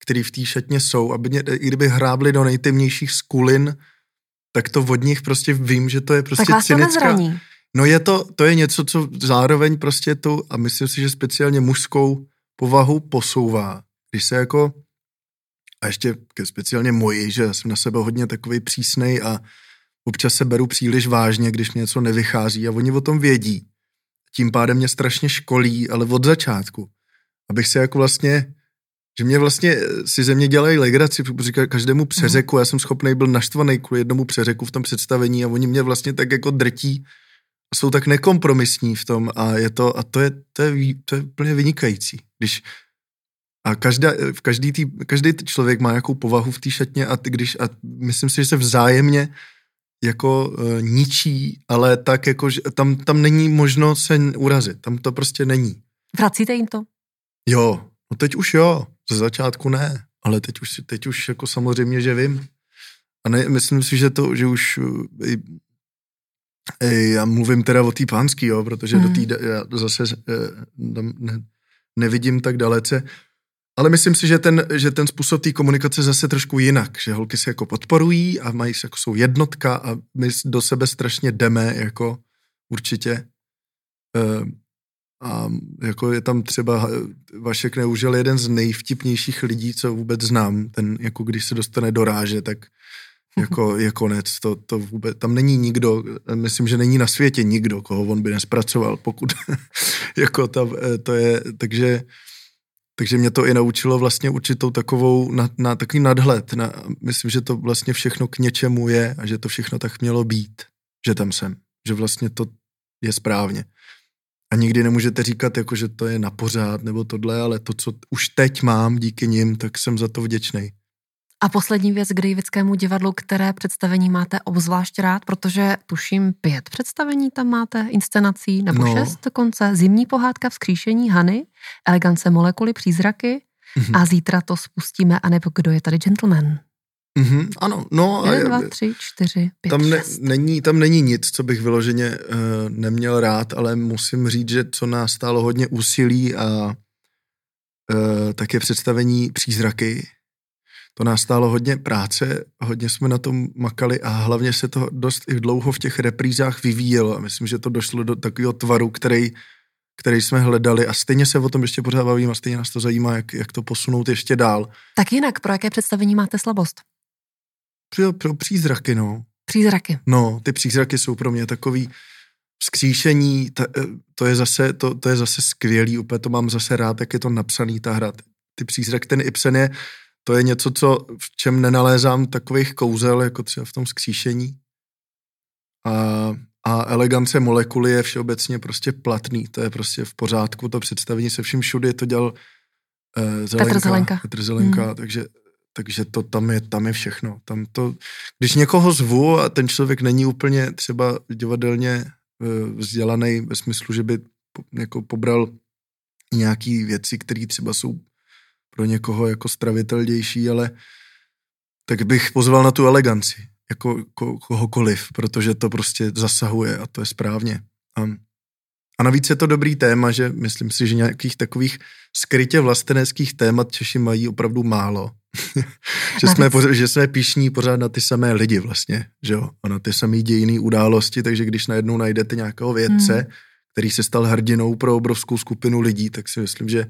který v té šatně jsou, aby mě, i kdyby hrábli do nejtemnějších skulin, tak to od nich prostě vím, že to je prostě tak cynická. No je to, to je něco, co zároveň prostě tu, a myslím si, že speciálně mužskou povahu posouvá. Když se jako a ještě speciálně moji, že jsem na sebe hodně takový přísnej a občas se beru příliš vážně, když mě něco nevychází a oni o tom vědí. Tím pádem mě strašně školí, ale od začátku. Abych se jako vlastně, že mě vlastně si ze mě dělají legraci, protože každému přeřeku, já jsem schopný byl naštvaný kvůli jednomu přeřeku v tom představení a oni mě vlastně tak jako drtí a jsou tak nekompromisní v tom a je to, a to je, to je, to je úplně vynikající. Když a každá, v každý, tý, každý člověk má nějakou povahu v té šatně a ty když, a myslím si, že se vzájemně jako uh, ničí, ale tak jako, že tam, tam není možno se urazit, tam to prostě není. Vracíte jim to? Jo, no teď už jo, ze začátku ne, ale teď už, teď už jako samozřejmě, že vím. A ne, myslím si, že to, že už ej, eh, ej, já mluvím teda o té pánský, jo, protože hmm. do té já zase eh, ne, nevidím tak dalece, ale myslím si, že ten, že ten způsob té komunikace zase trošku jinak, že holky se jako podporují a mají se jako jsou jednotka a my do sebe strašně jdeme, jako určitě. E, a jako je tam třeba Vašek Neužel jeden z nejvtipnějších lidí, co vůbec znám. Ten, jako když se dostane do ráže, tak jako je konec. To, to vůbec, tam není nikdo, myslím, že není na světě nikdo, koho on by nespracoval, pokud jako tam, e, to je, takže takže mě to i naučilo vlastně určitou takovou, na, na takový nadhled. Na, myslím, že to vlastně všechno k něčemu je a že to všechno tak mělo být, že tam jsem. Že vlastně to je správně. A nikdy nemůžete říkat, jako, že to je na pořád nebo tohle, ale to, co už teď mám díky nim, tak jsem za to vděčný. A poslední věc k Davidskému divadlu, které představení máte obzvlášť rád, protože tuším pět představení tam máte, inscenací, nebo no. šest dokonce. Zimní pohádka vzkříšení Hany, elegance molekuly, přízraky mm-hmm. a zítra to spustíme, anebo kdo je tady gentleman. Mm-hmm, ano, no. Jeden, dva, tři, čtyři, pět, tam, ne, není, tam není nic, co bych vyloženě uh, neměl rád, ale musím říct, že co nás stálo hodně úsilí a uh, tak je představení přízraky, to nás stálo hodně práce, hodně jsme na tom makali a hlavně se to dost i dlouho v těch reprízách vyvíjelo a myslím, že to došlo do takového tvaru, který, který jsme hledali a stejně se o tom ještě pořád bavím a stejně nás to zajímá, jak, jak to posunout ještě dál. Tak jinak, pro jaké představení máte slabost? Pro, pro přízraky, no. Přízraky. No, ty přízraky jsou pro mě takový vzkříšení, ta, eh, to, je zase, to, to je zase skvělý, úplně to mám zase rád, jak je to napsaný, ta hra. Ty přízraky, ten Ibsen je to je něco, co v čem nenalézám takových kouzel, jako třeba v tom skříšení. A, a elegance molekuly je všeobecně prostě platný, to je prostě v pořádku, to představení se vším všude to dělal eh, Zelenka, Petr Zelenka, Petr Zelenka hmm. takže, takže to tam je, tam je všechno. Tam to, když někoho zvu a ten člověk není úplně třeba divadelně eh, vzdělaný ve smyslu, že by po, jako pobral nějaký věci, které třeba jsou pro někoho jako stravitelnější, ale tak bych pozval na tu eleganci, jako ko, kohokoliv, protože to prostě zasahuje a to je správně. A, a navíc je to dobrý téma, že myslím si, že nějakých takových skrytě vlasteneckých témat Češi mají opravdu málo. že, jsme, že jsme píšní pořád na ty samé lidi vlastně, že jo, a na ty samé dějiné události, takže když najednou najdete nějakého vědce, hmm. který se stal hrdinou pro obrovskou skupinu lidí, tak si myslím, že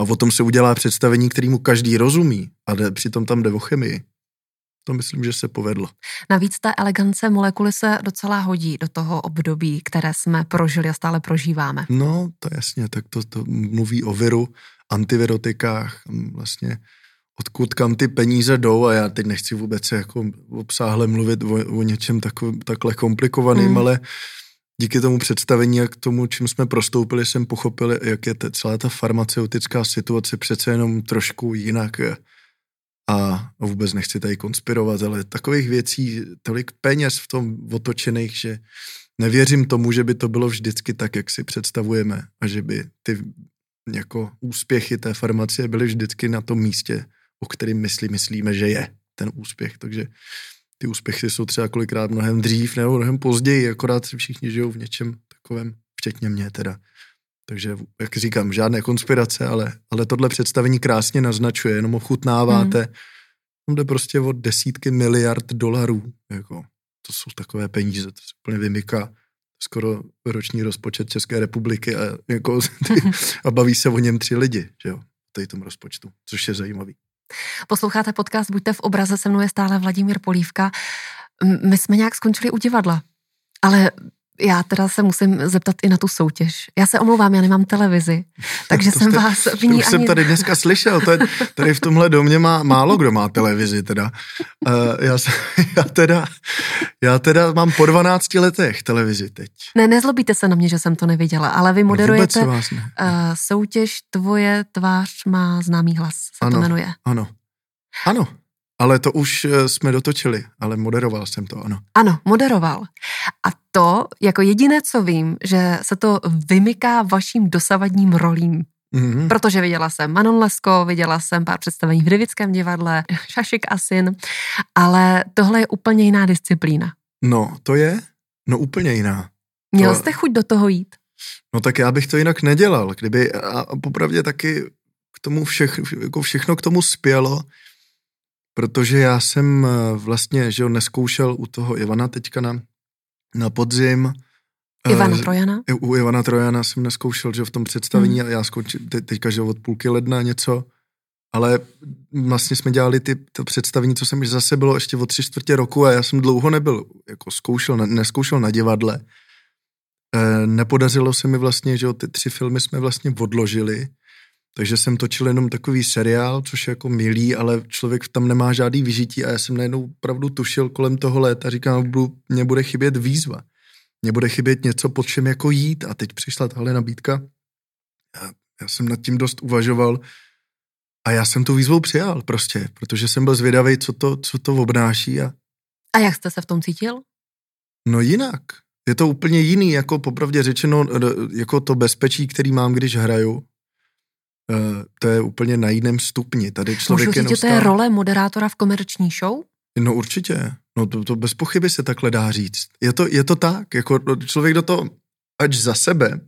a o tom se udělá představení, kterýmu každý rozumí a jde, přitom tam jde o chemii. To myslím, že se povedlo. Navíc ta elegance molekuly se docela hodí do toho období, které jsme prožili a stále prožíváme. No, to jasně, tak to, to mluví o viru, antivirotikách, vlastně odkud kam ty peníze jdou a já teď nechci vůbec jako obsáhle mluvit o, o něčem tako, takhle komplikovaným, hmm. ale díky tomu představení a k tomu, čím jsme prostoupili, jsem pochopil, jak je ta, celá ta farmaceutická situace přece jenom trošku jinak a vůbec nechci tady konspirovat, ale takových věcí, tolik peněz v tom otočených, že nevěřím tomu, že by to bylo vždycky tak, jak si představujeme a že by ty jako úspěchy té farmacie byly vždycky na tom místě, o kterým myslí, myslíme, že je ten úspěch. Takže ty úspěchy jsou třeba kolikrát mnohem dřív nebo mnohem později, akorát si všichni žijou v něčem takovém, včetně mě teda. Takže, jak říkám, žádné konspirace, ale, ale tohle představení krásně naznačuje, jenom ochutnáváte. Hmm. Tam jde prostě o desítky miliard dolarů. Jako, to jsou takové peníze, to se úplně vymyká skoro roční rozpočet České republiky a, jako, a baví se o něm tři lidi, že jo, tady tom rozpočtu, což je zajímavý. Posloucháte podcast Buďte v obraze, se mnou je stále Vladimír Polívka. My jsme nějak skončili u divadla, ale já teda se musím zeptat i na tu soutěž. Já se omlouvám, já nemám televizi, takže jsem jste, vás v ní už ani... jsem tady dneska slyšel, to je, tady v tomhle domě má málo kdo má televizi teda. Uh, já, já, teda. já teda mám po 12 letech televizi teď. Ne, nezlobíte se na mě, že jsem to neviděla, ale vy no moderujete no vás ne. Uh, soutěž Tvoje tvář má známý hlas, se ano, to jmenuje. Ano, ano. Ale to už eh, jsme dotočili, ale moderoval jsem to, ano. Ano, moderoval. A to, jako jediné, co vím, že se to vymyká vaším dosavadním rolím. Mm-hmm. Protože viděla jsem Manon Lesko, viděla jsem pár představení v Devickém divadle, Šašik a syn, ale tohle je úplně jiná disciplína. No, to je, no úplně jiná. Měl to... jste chuť do toho jít? No tak já bych to jinak nedělal, kdyby, a popravdě taky k tomu všech, jako všechno k tomu spělo, protože já jsem eh, vlastně, že jo, neskoušel u toho Ivana teďka na, na podzim. Ivana uh, Trojana? U Ivana Trojana jsem neskoušel, že v tom představení, hmm. já zkoušel te, teďka, že od půlky ledna něco, ale vlastně jsme dělali ty to představení, co jsem zase bylo ještě o tři čtvrtě roku a já jsem dlouho nebyl, jako zkoušel, neskoušel na divadle. E, nepodařilo se mi vlastně, že jo, ty tři filmy jsme vlastně odložili, takže jsem točil jenom takový seriál, což je jako milý, ale člověk tam nemá žádný vyžití a já jsem najednou opravdu tušil kolem toho léta, říkám, mně bude chybět výzva. Mně bude chybět něco, pod čem jako jít a teď přišla tahle nabídka. Já, já jsem nad tím dost uvažoval a já jsem tu výzvu přijal prostě, protože jsem byl zvědavý, co to, co to obnáší. A... a jak jste se v tom cítil? No jinak. Je to úplně jiný, jako popravdě řečeno, jako to bezpečí, který mám, když hraju, to je úplně na jiném stupni. Tady člověk Můžu říct, že to je role moderátora v komerční show? No určitě. No to, to bez pochyby se takhle dá říct. Je to, je to tak, jako člověk do toho, ať za sebe,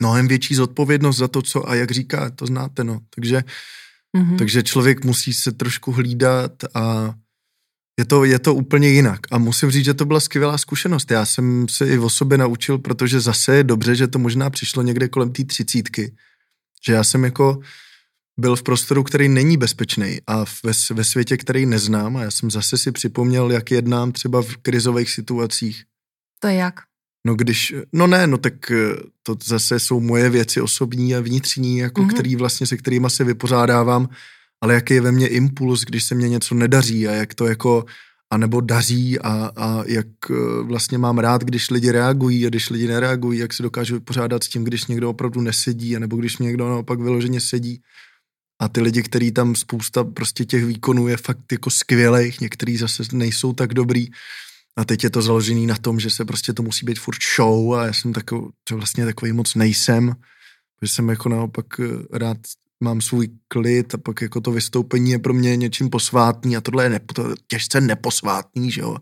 mnohem větší zodpovědnost za to, co a jak říká, to znáte, no. Takže, mm-hmm. takže člověk musí se trošku hlídat a je to, je to úplně jinak. A musím říct, že to byla skvělá zkušenost. Já jsem se i o sobě naučil, protože zase je dobře, že to možná přišlo někde kolem té třicítky, že já jsem jako byl v prostoru, který není bezpečný a ve, ve světě, který neznám a já jsem zase si připomněl, jak jednám třeba v krizových situacích. To je jak? No když, no ne, no tak eh, to zase jsou moje věci osobní a vnitřní, jako mm-hmm. který vlastně se kterýma se vypořádávám, ale jaký je ve mně impuls, když se mně něco nedaří a jak to jako anebo daří a, a jak eh, vlastně mám rád, když lidi reagují a když lidi nereagují, jak se dokážu vypořádat s tím, když někdo opravdu nesedí, anebo když někdo naopak vyloženě sedí. A ty lidi, který tam spousta prostě těch výkonů je fakt jako skvělých, některý zase nejsou tak dobrý. A teď je to založený na tom, že se prostě to musí být furt show a já jsem takový, vlastně takový moc nejsem, že jsem jako naopak eh, rád mám svůj klid a pak jako to vystoupení je pro mě něčím posvátný a tohle je nepo, to těžce neposvátný, že jo.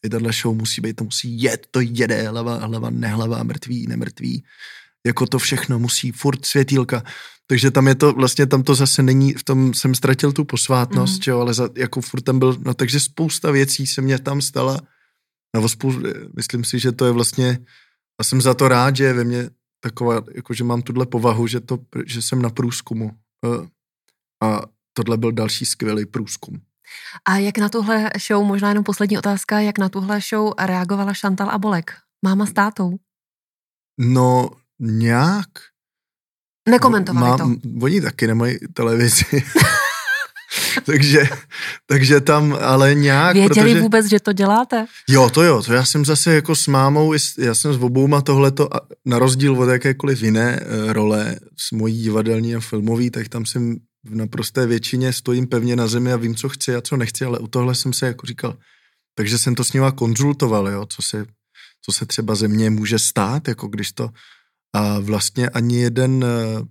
Tady tahle show musí být, to musí jet, to jede, hlava, hlava, nehlava, mrtvý, nemrtvý. Jako to všechno musí, furt světýlka. Takže tam je to, vlastně tam to zase není, v tom jsem ztratil tu posvátnost, mm. že jo, ale za, jako furt tam byl, no takže spousta věcí se mě tam stala. No, spousta, myslím si, že to je vlastně, a jsem za to rád, že je ve mně taková, jako že mám tuhle povahu, že, to, že jsem na průzkumu a tohle byl další skvělý průzkum. A jak na tuhle show, možná jenom poslední otázka, jak na tuhle show reagovala Chantal a Bolek? Máma s tátou? No, nějak. Nekomentovali Má, to. Oni taky nemají televizi. takže, takže tam ale nějak... Věděli protože, vůbec, že to děláte? Jo, to jo, to já jsem zase jako s mámou, já jsem s obouma tohleto, na rozdíl od jakékoliv jiné eh, role, s mojí divadelní a filmový, tak tam jsem v naprosté většině stojím pevně na zemi a vím, co chci a co nechci, ale u tohle jsem se jako říkal, takže jsem to s nima konzultoval, jo, co se, co se třeba ze mě může stát, jako když to a vlastně ani jeden, eh,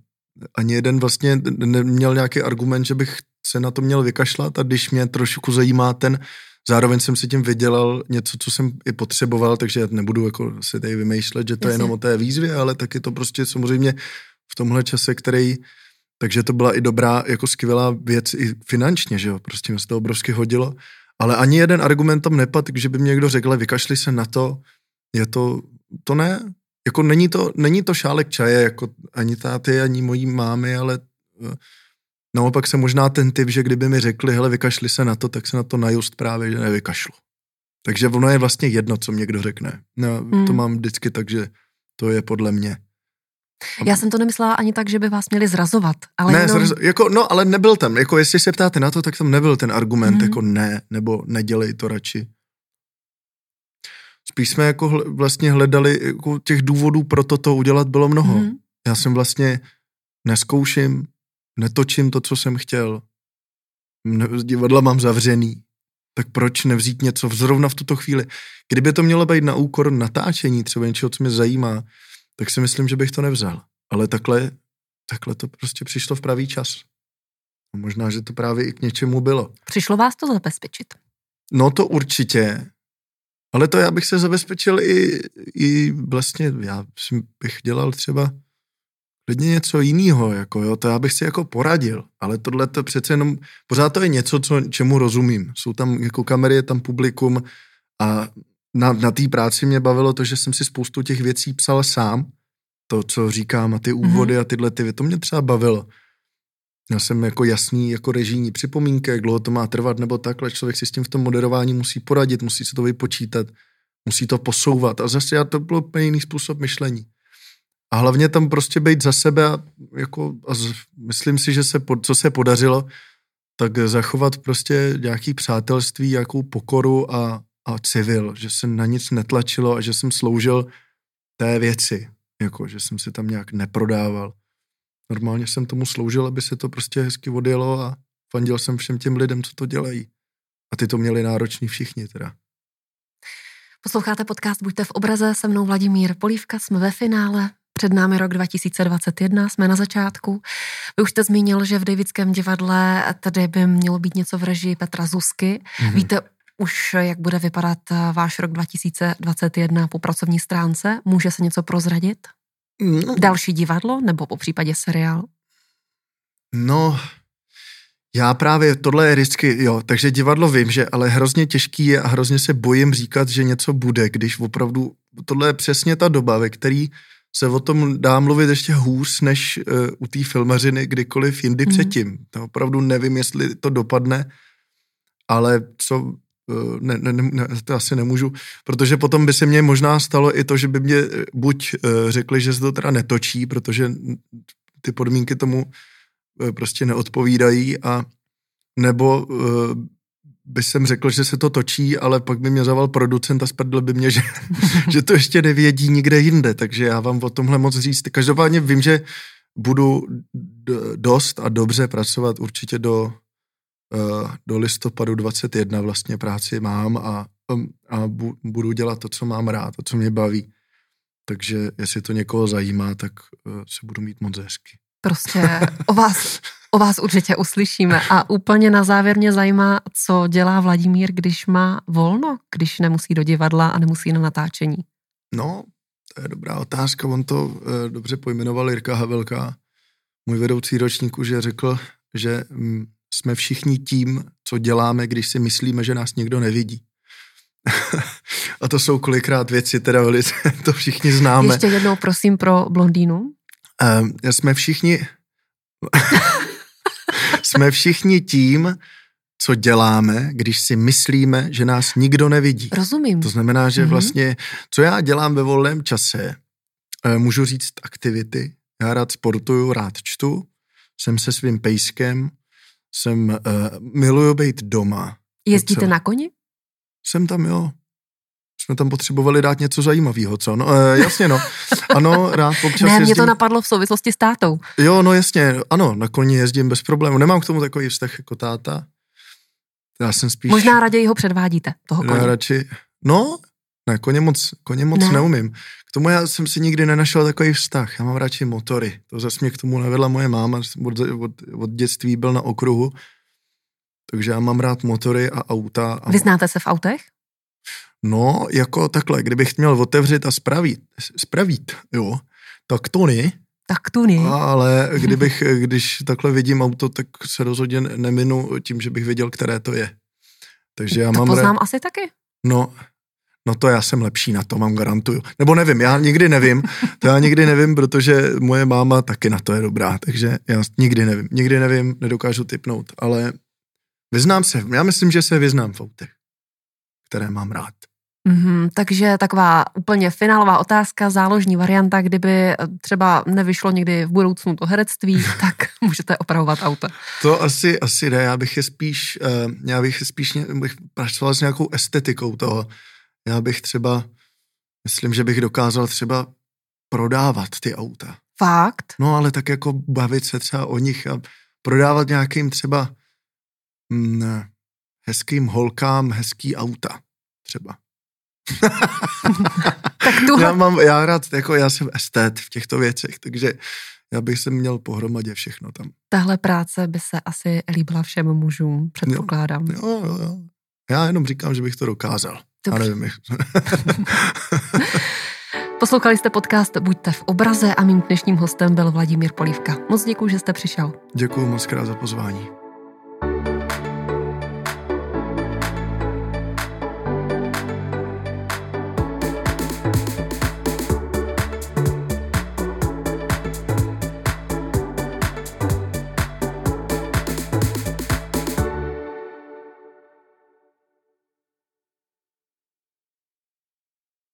ani jeden vlastně neměl nějaký argument, že bych se na to měl vykašlat a když mě trošku zajímá ten, zároveň jsem si tím vydělal něco, co jsem i potřeboval, takže já nebudu jako si tady vymýšlet, že to je jenom o té výzvě, ale taky to prostě samozřejmě v tomhle čase, který takže to byla i dobrá, jako skvělá věc i finančně, že jo, prostě mi se to obrovsky hodilo. Ale ani jeden argument tam nepadl, že by mě někdo řekl, vykašli se na to, je to, to ne, jako není to, není to šálek čaje, jako ani táty, ani mojí mámy, ale eh, naopak se možná ten typ, že kdyby mi řekli, hele, vykašli se na to, tak se na to najust právě, že nevykašlu. Takže ono je vlastně jedno, co mě kdo řekne. No, hmm. To mám vždycky tak, že to je podle mě. Já jsem to nemyslela ani tak, že by vás měli zrazovat. Ale ne, jenom... zrazo, jako, no, ale nebyl tam. Jako, jestli se ptáte na to, tak tam nebyl ten argument, mm-hmm. jako ne, nebo nedělej to radši. Spíš jsme jako hl, vlastně hledali, jako těch důvodů pro toto udělat bylo mnoho. Mm-hmm. Já jsem vlastně neskouším, netočím to, co jsem chtěl. Divadla mám zavřený. Tak proč nevzít něco zrovna v tuto chvíli? Kdyby to mělo být na úkor natáčení, třeba něčeho, co mě zajímá, tak si myslím, že bych to nevzal. Ale takhle, takhle to prostě přišlo v pravý čas. A možná, že to právě i k něčemu bylo. Přišlo vás to zabezpečit? No to určitě. Ale to já bych se zabezpečil i, i vlastně, já bych dělal třeba klidně něco jiného, jako jo, to já bych si jako poradil, ale tohle to přece jenom, pořád to je něco, co, čemu rozumím. Jsou tam jako kamery, je tam publikum a na, na té práci mě bavilo to, že jsem si spoustu těch věcí psal sám, to, co říkám a ty mhm. úvody mm-hmm. a tyhle ty, to mě třeba bavilo. Já jsem jako jasný jako režijní připomínky, jak dlouho to má trvat nebo takhle. Člověk si s tím v tom moderování musí poradit, musí se to vypočítat, musí to posouvat. A zase já to bylo úplně jiný způsob myšlení. A hlavně tam prostě být za sebe a, jako, a z, myslím si, že se, co se podařilo, tak zachovat prostě nějaký přátelství, nějakou pokoru a, a civil, že se na nic netlačilo a že jsem sloužil té věci, jako, že jsem si tam nějak neprodával. Normálně jsem tomu sloužil, aby se to prostě hezky odjelo a fandil jsem všem těm lidem, co to dělají. A ty to měli náročný všichni teda. Posloucháte podcast Buďte v obraze, se mnou Vladimír Polívka, jsme ve finále, před námi rok 2021, jsme na začátku. Vy už jste zmínil, že v Davidském divadle tady by mělo být něco v režii Petra Zusky. Mm-hmm. Víte už, jak bude vypadat eh, váš rok 2021 po pracovní stránce? Může se něco prozradit? No. Další divadlo nebo po případě seriál? No, já právě, tohle je vždycky, jo, takže divadlo vím, že ale hrozně těžký je a hrozně se bojím říkat, že něco bude, když opravdu, tohle je přesně ta doba, ve který se o tom dá mluvit ještě hůř, než uh, u té filmařiny kdykoliv jindy mm. předtím. To opravdu nevím, jestli to dopadne, ale co Eh, ne, ne, ne, to asi nemůžu, protože potom by se mně možná stalo i to, že by mě eh, buď eh, řekli, že se to teda netočí, protože ty podmínky tomu prostě neodpovídají a nebo by jsem řekl, že se to točí, ale pak by mě zaval producent a spadl by mě, že, že to ještě nevědí nikde jinde, takže já vám o tomhle moc říct. Každopádně vím, že budu dost a dobře pracovat určitě do Eh, do listopadu 21 vlastně práci mám a, a budu dělat to, co mám rád, to, co mě baví. Takže jestli to někoho zajímá, tak eh, se budu mít moc hezky. Prostě o vás, o vás určitě uslyšíme. A úplně na závěr mě zajímá, co dělá Vladimír, když má volno, když nemusí do divadla a nemusí na natáčení. No, to je dobrá otázka. On to uh, dobře pojmenoval Jirka Havelka, můj vedoucí ročníku, že řekl, že mm, jsme všichni tím, co děláme, když si myslíme, že nás někdo nevidí. a to jsou kolikrát věci, teda velice, to všichni známe. Ještě jednou prosím pro blondýnu. Uh, jsme všichni... jsme všichni tím, co děláme, když si myslíme, že nás nikdo nevidí. Rozumím. To znamená, že mm-hmm. vlastně, co já dělám ve volném čase, eh, můžu říct aktivity. Já rád sportuju, rád čtu, jsem se svým pejskem, jsem, uh, miluju být doma. Jezdíte na koni? Jsem tam, jo. Jsme tam potřebovali dát něco zajímavého, co? No, e, jasně, no. Ano, rád občas Ne, jezdím. mě to napadlo v souvislosti s tátou. Jo, no jasně, ano, na koni jezdím bez problému. Nemám k tomu takový vztah jako táta. Já jsem spíš... Možná raději ho předvádíte, toho koně. Já radši, no, ne, koně moc, koně moc ne. neumím. K tomu já jsem si nikdy nenašel takový vztah. Já mám radši motory. To zase mě k tomu navedla moje máma. Od, od, od dětství byl na okruhu. Takže já mám rád motory a auta. A... Vy znáte se v autech? No, jako takhle, kdybych měl otevřít a spravit, spravit, jo, tak to ne. Tak to ne. Ale kdybych, když takhle vidím auto, tak se rozhodně neminu tím, že bych věděl, které to je. Takže já to mám... poznám asi taky. No, no to já jsem lepší na to, mám garantuju. Nebo nevím, já nikdy nevím, to já nikdy nevím, protože moje máma taky na to je dobrá, takže já nikdy nevím, nikdy nevím, nedokážu typnout, ale vyznám se, já myslím, že se vyznám v autech, které mám rád. Mm-hmm, takže taková úplně finálová otázka, záložní varianta, kdyby třeba nevyšlo někdy v budoucnu to herectví, tak můžete opravovat auto. To asi, asi ne, já bych je spíš, uh, já bych spíš bych pracoval s nějakou estetikou toho. Já bych třeba, myslím, že bych dokázal třeba prodávat ty auta. Fakt? No ale tak jako bavit se třeba o nich a prodávat nějakým třeba mm, hezkým holkám hezký auta třeba. Tak tuhle... já, mám, já rád, jako já jsem estet v těchto věcech, takže já bych se měl pohromadě všechno tam. Tahle práce by se asi líbila všem mužům, předpokládám. Jo, jo, jo. Já jenom říkám, že bych to dokázal. Dobře. Já nevím. Poslouchali jste podcast Buďte v obraze a mým dnešním hostem byl Vladimír Polívka. Moc děkuji, že jste přišel. Děkuji moc krát za pozvání.